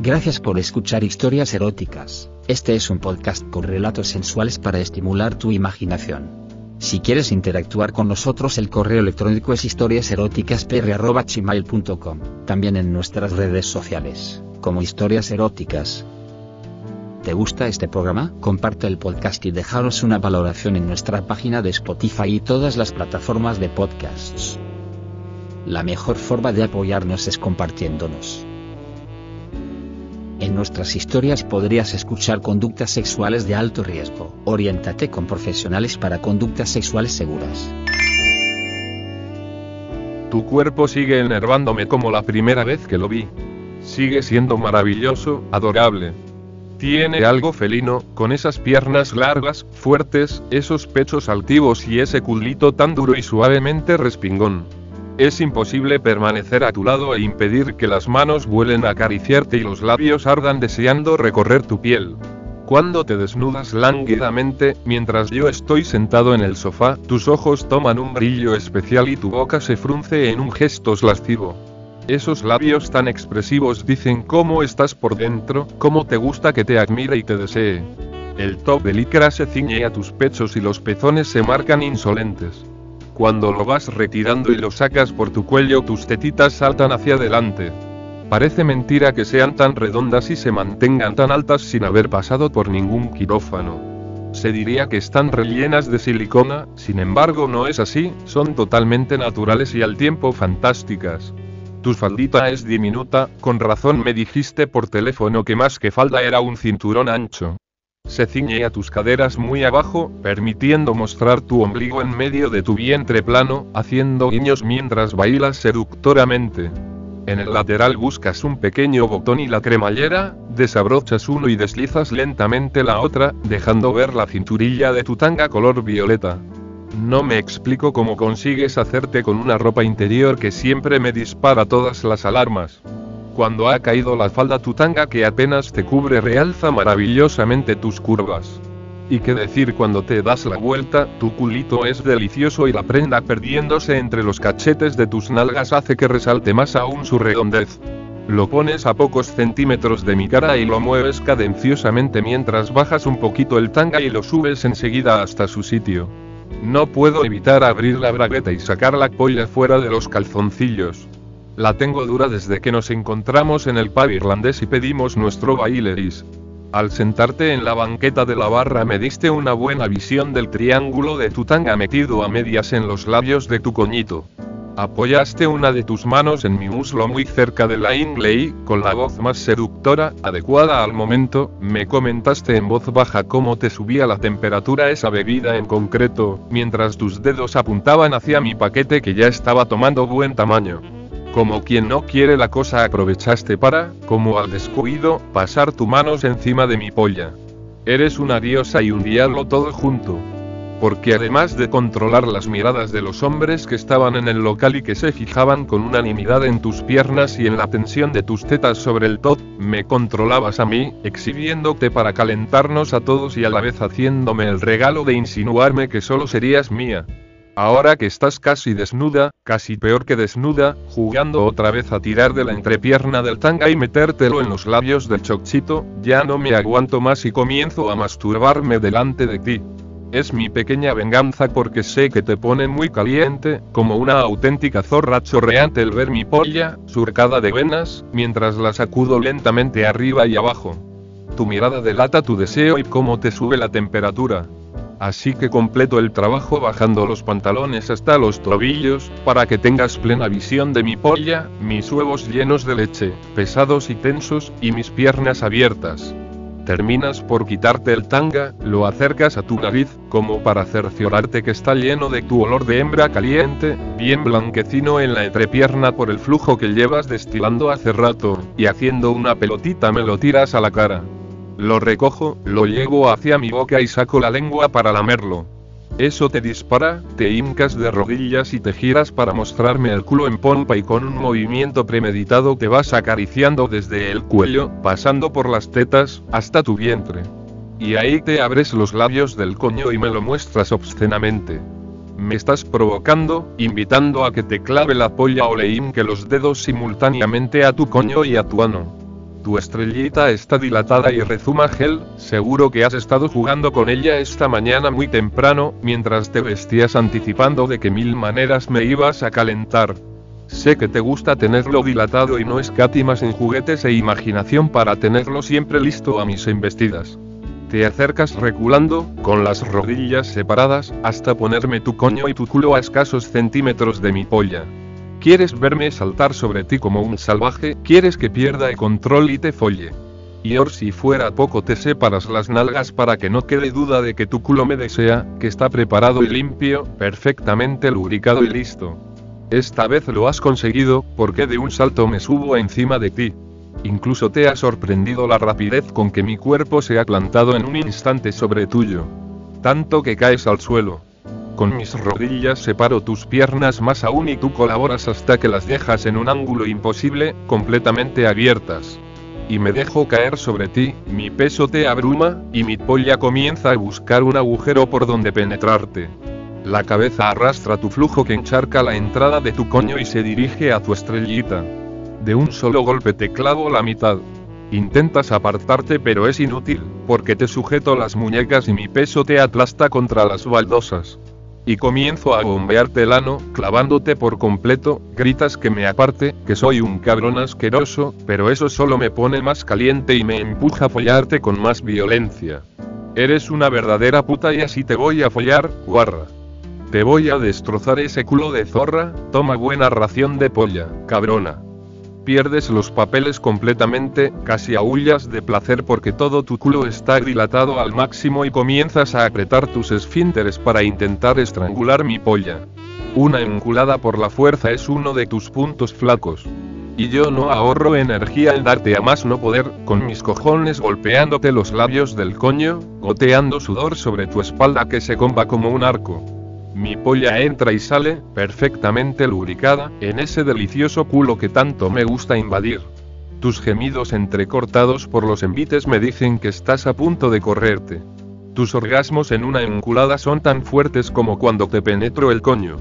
Gracias por escuchar historias eróticas. Este es un podcast con relatos sensuales para estimular tu imaginación. Si quieres interactuar con nosotros el correo electrónico es historiaseroticaspr.gmail.com, también en nuestras redes sociales, como historias eróticas. ¿Te gusta este programa? Comparte el podcast y dejaros una valoración en nuestra página de Spotify y todas las plataformas de podcasts. La mejor forma de apoyarnos es compartiéndonos. Nuestras historias podrías escuchar conductas sexuales de alto riesgo. Oriéntate con profesionales para conductas sexuales seguras. Tu cuerpo sigue enervándome como la primera vez que lo vi. Sigue siendo maravilloso, adorable. Tiene algo felino, con esas piernas largas, fuertes, esos pechos altivos y ese culito tan duro y suavemente respingón. Es imposible permanecer a tu lado e impedir que las manos vuelen a acariciarte y los labios ardan deseando recorrer tu piel. Cuando te desnudas lánguidamente, mientras yo estoy sentado en el sofá, tus ojos toman un brillo especial y tu boca se frunce en un gesto lascivo. Esos labios tan expresivos dicen cómo estás por dentro, cómo te gusta que te admire y te desee. El top de licra se ciñe a tus pechos y los pezones se marcan insolentes. Cuando lo vas retirando y lo sacas por tu cuello, tus tetitas saltan hacia adelante. Parece mentira que sean tan redondas y se mantengan tan altas sin haber pasado por ningún quirófano. Se diría que están rellenas de silicona, sin embargo no es así, son totalmente naturales y al tiempo fantásticas. Tu faldita es diminuta, con razón me dijiste por teléfono que más que falda era un cinturón ancho se ciñe a tus caderas muy abajo, permitiendo mostrar tu ombligo en medio de tu vientre plano, haciendo guiños mientras bailas seductoramente. En el lateral buscas un pequeño botón y la cremallera, desabrochas uno y deslizas lentamente la otra, dejando ver la cinturilla de tu tanga color violeta. No me explico cómo consigues hacerte con una ropa interior que siempre me dispara todas las alarmas. Cuando ha caído la falda tu tanga que apenas te cubre realza maravillosamente tus curvas. Y qué decir cuando te das la vuelta, tu culito es delicioso y la prenda perdiéndose entre los cachetes de tus nalgas hace que resalte más aún su redondez. Lo pones a pocos centímetros de mi cara y lo mueves cadenciosamente mientras bajas un poquito el tanga y lo subes enseguida hasta su sitio. No puedo evitar abrir la bragueta y sacar la polla fuera de los calzoncillos. La tengo dura desde que nos encontramos en el pub irlandés y pedimos nuestro baileris. Al sentarte en la banqueta de la barra me diste una buena visión del triángulo de tu tanga metido a medias en los labios de tu coñito. Apoyaste una de tus manos en mi muslo muy cerca de la ingle y, con la voz más seductora, adecuada al momento, me comentaste en voz baja cómo te subía la temperatura esa bebida en concreto, mientras tus dedos apuntaban hacia mi paquete que ya estaba tomando buen tamaño. Como quien no quiere la cosa aprovechaste para, como al descuido, pasar tus manos encima de mi polla. Eres una diosa y un diablo todo junto. Porque además de controlar las miradas de los hombres que estaban en el local y que se fijaban con unanimidad en tus piernas y en la tensión de tus tetas sobre el top, me controlabas a mí, exhibiéndote para calentarnos a todos y a la vez haciéndome el regalo de insinuarme que solo serías mía. Ahora que estás casi desnuda, casi peor que desnuda, jugando otra vez a tirar de la entrepierna del tanga y metértelo en los labios del chochito, ya no me aguanto más y comienzo a masturbarme delante de ti. Es mi pequeña venganza porque sé que te pone muy caliente, como una auténtica zorra chorreante el ver mi polla, surcada de venas, mientras la sacudo lentamente arriba y abajo. Tu mirada delata tu deseo y cómo te sube la temperatura. Así que completo el trabajo bajando los pantalones hasta los tobillos, para que tengas plena visión de mi polla, mis huevos llenos de leche, pesados y tensos, y mis piernas abiertas. Terminas por quitarte el tanga, lo acercas a tu nariz, como para cerciorarte que está lleno de tu olor de hembra caliente, bien blanquecino en la entrepierna por el flujo que llevas destilando hace rato, y haciendo una pelotita me lo tiras a la cara. Lo recojo, lo llevo hacia mi boca y saco la lengua para lamerlo. Eso te dispara, te hincas de rodillas y te giras para mostrarme el culo en pompa y con un movimiento premeditado te vas acariciando desde el cuello, pasando por las tetas, hasta tu vientre. Y ahí te abres los labios del coño y me lo muestras obscenamente. Me estás provocando, invitando a que te clave la polla o le hinque los dedos simultáneamente a tu coño y a tu ano. Tu estrellita está dilatada y rezuma gel, seguro que has estado jugando con ella esta mañana muy temprano, mientras te vestías anticipando de que mil maneras me ibas a calentar. Sé que te gusta tenerlo dilatado y no escatimas en juguetes e imaginación para tenerlo siempre listo a mis embestidas. Te acercas reculando, con las rodillas separadas, hasta ponerme tu coño y tu culo a escasos centímetros de mi polla. ¿Quieres verme saltar sobre ti como un salvaje? ¿Quieres que pierda el control y te folle? Y or si fuera poco te separas las nalgas para que no quede duda de que tu culo me desea, que está preparado y limpio, perfectamente lubricado y listo. Esta vez lo has conseguido, porque de un salto me subo encima de ti. Incluso te ha sorprendido la rapidez con que mi cuerpo se ha plantado en un instante sobre tuyo. Tanto que caes al suelo. Con mis rodillas separo tus piernas más aún y tú colaboras hasta que las dejas en un ángulo imposible, completamente abiertas. Y me dejo caer sobre ti, mi peso te abruma, y mi polla comienza a buscar un agujero por donde penetrarte. La cabeza arrastra tu flujo que encharca la entrada de tu coño y se dirige a tu estrellita. De un solo golpe te clavo la mitad. Intentas apartarte pero es inútil, porque te sujeto las muñecas y mi peso te aplasta contra las baldosas y comienzo a bombearte el ano, clavándote por completo, gritas que me aparte, que soy un cabrón asqueroso, pero eso solo me pone más caliente y me empuja a follarte con más violencia. Eres una verdadera puta y así te voy a follar, guarra. Te voy a destrozar ese culo de zorra, toma buena ración de polla, cabrona pierdes los papeles completamente, casi aullas de placer porque todo tu culo está dilatado al máximo y comienzas a apretar tus esfínteres para intentar estrangular mi polla. Una enculada por la fuerza es uno de tus puntos flacos. Y yo no ahorro energía en darte a más no poder, con mis cojones golpeándote los labios del coño, goteando sudor sobre tu espalda que se comba como un arco. Mi polla entra y sale, perfectamente lubricada, en ese delicioso culo que tanto me gusta invadir. Tus gemidos entrecortados por los envites me dicen que estás a punto de correrte. Tus orgasmos en una enculada son tan fuertes como cuando te penetro el coño.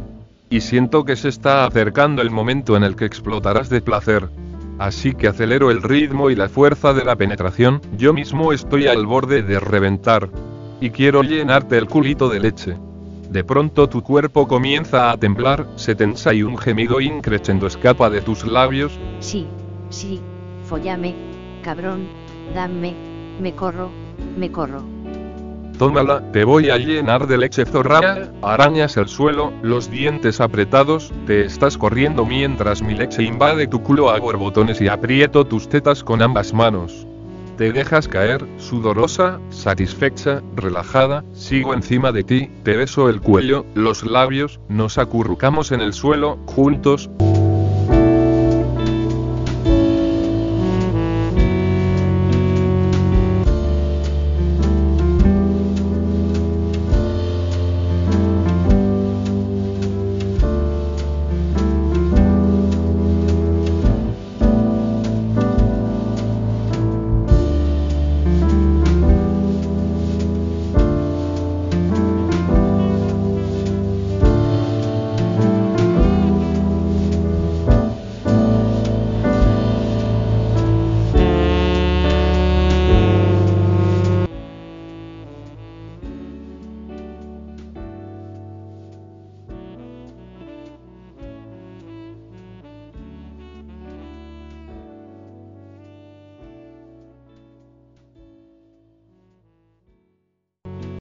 Y siento que se está acercando el momento en el que explotarás de placer. Así que acelero el ritmo y la fuerza de la penetración, yo mismo estoy al borde de reventar. Y quiero llenarte el culito de leche. De pronto tu cuerpo comienza a temblar, se tensa y un gemido increchendo escapa de tus labios. Sí, sí, follame, cabrón, dame, me corro, me corro. Tómala, te voy a llenar de leche zorra. Arañas el suelo, los dientes apretados, te estás corriendo mientras mi leche invade tu culo a borbotones y aprieto tus tetas con ambas manos. Te dejas caer, sudorosa, satisfecha, relajada, sigo encima de ti, te beso el cuello, los labios, nos acurrucamos en el suelo, juntos.